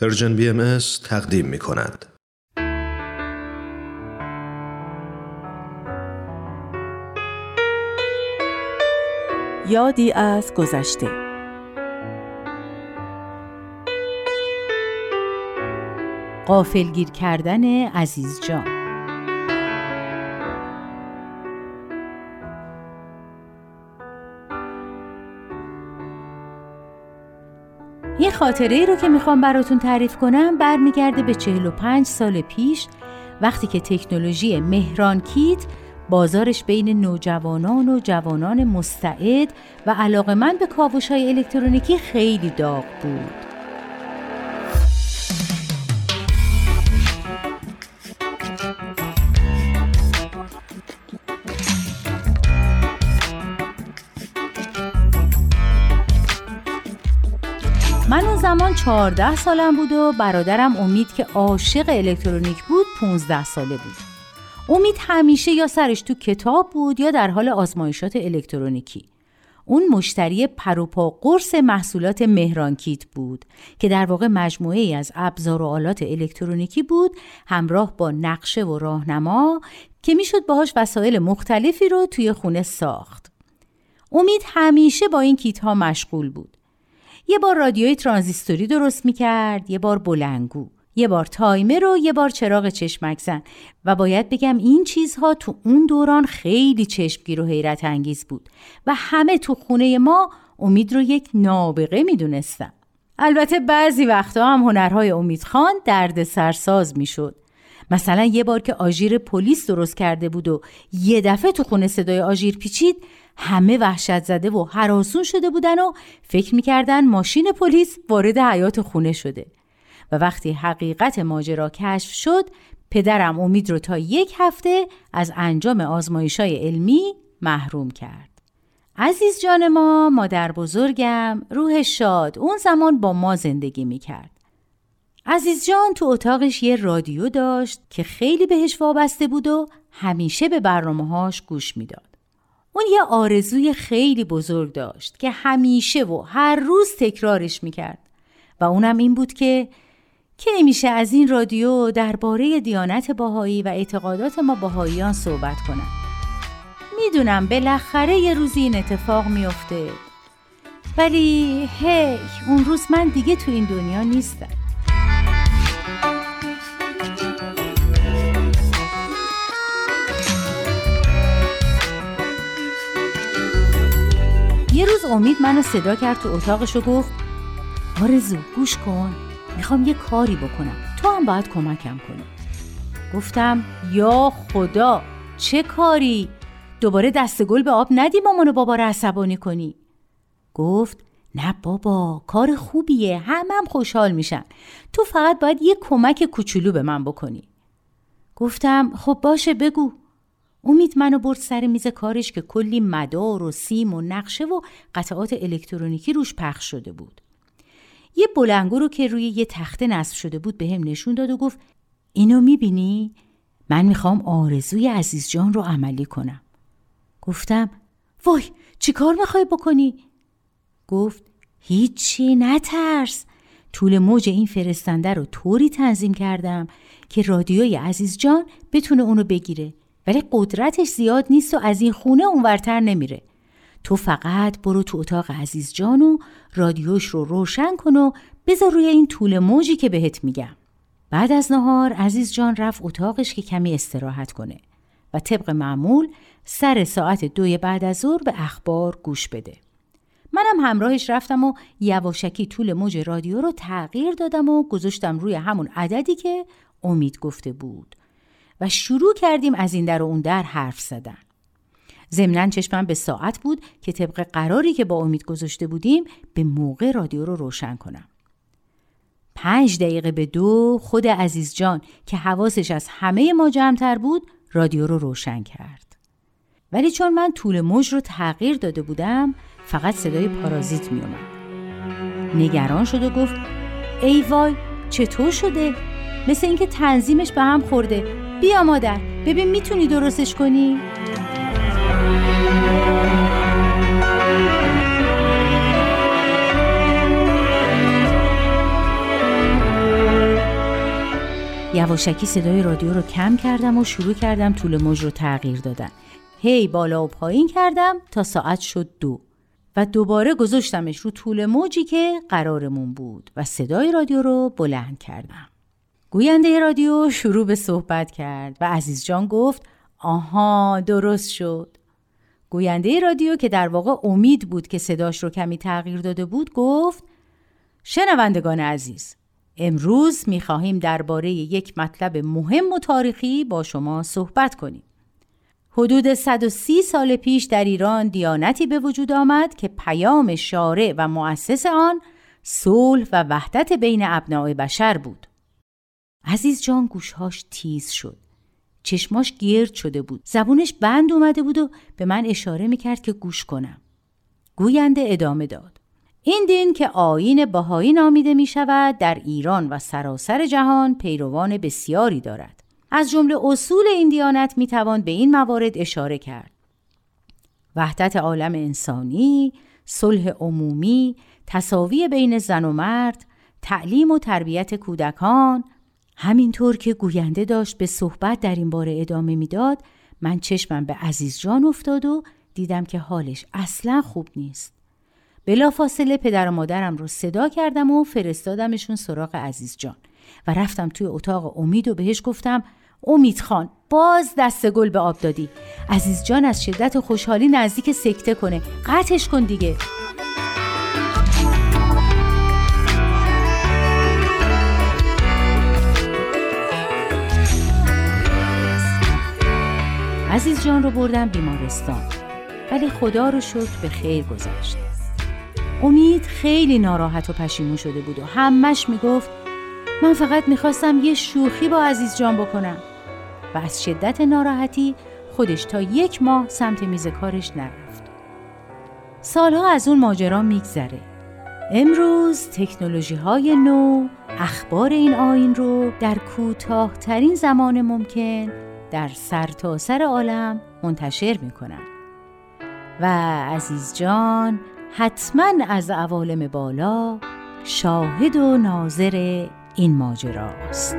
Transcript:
پرژن بی ام تقدیم می کند. یادی از گذشته قافلگیر کردن عزیز جان یه خاطره رو که می‌خوام براتون تعریف کنم برمیگرده به 45 سال پیش وقتی که تکنولوژی مهران کیت بازارش بین نوجوانان و جوانان مستعد و علاقمند به کاوش های الکترونیکی خیلی داغ بود. من اون زمان 14 سالم بود و برادرم امید که عاشق الکترونیک بود 15 ساله بود. امید همیشه یا سرش تو کتاب بود یا در حال آزمایشات الکترونیکی. اون مشتری پروپا قرص محصولات مهران کیت بود که در واقع مجموعه ای از ابزار و آلات الکترونیکی بود همراه با نقشه و راهنما که می‌شد باهاش وسایل مختلفی رو توی خونه ساخت. امید همیشه با این کیت ها مشغول بود. یه بار رادیوی ترانزیستوری درست می‌کرد یه بار بلنگو یه بار تایمر و یه بار چراغ چشمک زن و باید بگم این چیزها تو اون دوران خیلی چشمگیر و حیرت انگیز بود. و همه تو خونه ما امید رو یک نابغه می‌دونستن. البته بعضی وقتا هم هنرهای امید خان درد سرساز می‌شد. مثلا یه بار که آژیر پلیس درست کرده بود و یه دفعه تو خونه صدای آژیر پیچید همه وحشت زده و حراسون شده بودن و فکر می‌کردن ماشین پلیس وارد حیات خونه شده. و وقتی حقیقت ماجرا کشف شد پدرم امید رو تا یک هفته از انجام آزمایش علمی محروم کرد. عزیز جان ما مادر بزرگم روح شاد اون زمان با ما زندگی می‌کرد. عزیز جان تو اتاقش یه رادیو داشت که خیلی بهش وابسته بود و همیشه به برنامه هاش گوش می‌داد. اون یه آرزوی خیلی بزرگ داشت که همیشه و هر روز تکرارش می‌کرد. و اونم این بود که کی میشه از این رادیو درباره دیانت باهایی و اعتقادات ما باهاییان صحبت کنم می‌دونم بالاخره یه روزی این اتفاق میافته. ولی هی اون روز من دیگه تو این دنیا نیستم. یه روز امید منو صدا کرد تو اتاقش و گفت آرزو گوش کن. می‌خوام یه کاری بکنم. تو هم باید کمکم کنی. گفتم یا خدا چه کاری؟ دوباره دست گل به آب ندی مامان بابا رو عصبانی کنی. گفت نه بابا کار خوبیه. همم هم خوشحال میشن. تو فقط باید یه کمک کوچولو به من بکنی. گفتم خب باشه بگو. امید منو برد سر میز کارش که کلی مدار و سیم و نقشه و قطعات الکترونیکی روش پخش شده بود. یه بلنگو رو که روی یه تخته نصب شده بود به هم نشون داد و گفت اینو می‌بینی؟ من می‌خوام آرزوی عزیز جان رو عملی کنم. گفتم وای چی کار می‌خوای بکنی؟ گفت هیچی نترس. طول موج این فرستنده رو طوری تنظیم کردم که رادیوی عزیز جان بتونه اونو بگیره ولی قدرتش زیاد نیست و از این خونه اونورتر نمیره. تو فقط برو تو اتاق عزیز جان و رادیوش رو روشن کن و بذار روی این طول موجی که بهت میگم. بعد از نهار عزیز جان رفت اتاقش که کمی استراحت کنه و طبق معمول سر ساعت دوی بعد از ظهر به اخبار گوش بده. منم همراهش رفتم و یواشکی طول موج رادیو رو تغییر دادم و گذاشتم روی همون عددی که امید گفته بود. و شروع کردیم از این در و اون در حرف زدن. ضمنا چشمم به ساعت بود که طبق قراری که با امید گذاشته بودیم به موقع رادیو رو روشن کنم. پنج دقیقه به دو خود عزیز جان که حواسش از همه ما جمعتر بود رادیو رو روشن کرد. ولی چون من طول موج رو تغییر داده بودم فقط صدای پارازیت می اومد. نگران شد و گفت ای وای چطور شده؟ مثل اینکه تنظیمش به هم خورده بیا مادر. ببین می‌تونی درستش کنی؟ یواشکی صدای رادیو رو کم کردم و شروع کردم طول موج رو تغییر دادن. هی بالا و پایین کردم تا ساعت شد دو. و دوباره گذاشتمش رو طول موجی که قرارمون بود. و صدای رادیو رو بلند کردم. گوینده رادیو شروع به صحبت کرد و عزیز جان گفت آها درست شد گوینده رادیو که در واقع امید بود که صداش رو کمی تغییر داده بود گفت شنوندگان عزیز امروز می‌خواهیم درباره یک مطلب مهم و تاریخی با شما صحبت کنیم حدود 130 سال پیش در ایران دیانتی به وجود آمد که پیام شارع و مؤسس آن صلح و وحدت بین ابناع بشر بود. عزیز جان گوشهاش تیز شد. چشماش گرد شده بود. زبونش بند اومده بود و به من اشاره می‌کرد که گوش کنم. گوینده ادامه داد. این دین که آین باهایی نامیده می شود در ایران و سراسر جهان پیروان بسیاری دارد. از جمله اصول این دیانت می توان به این موارد اشاره کرد. وحدت عالم انسانی، صلح عمومی، تصاوی بین زن و مرد، تعلیم و تربیت کودکان، همینطور که گوینده داشت به صحبت در این باره ادامه می‌داد، من چشمم به عزیز جان افتاد و دیدم که حالش اصلا خوب نیست. بلافاصله پدر و مادرم رو صدا کردم و فرستادمشون سراغ عزیز جان و رفتم توی اتاق امید و بهش گفتم امید خان باز دست گل به آب دادی. عزیز جان از شدت خوشحالی نزدیک سکته کنه. قطعش کن دیگه. عزیز جان رو بردم بیمارستان ولی خدا رو شکر به خیر گذشت امید خیلی ناراحت و پشیمون شده بود و همش می‌گفت من فقط می‌خواستم یه شوخی با عزیز جان بکنم و از شدت ناراحتی خودش تا یک ماه سمت میز کارش نرفت. سالها از اون ماجرا میگذره. امروز تکنولوژی های نو اخبار این آین رو در کوتاهترین زمان ممکن در سرتاسر سر عالم منتشر می‌کنن. و عزیز جان حتما از عوالم بالا شاهد و ناظر این ماجراست.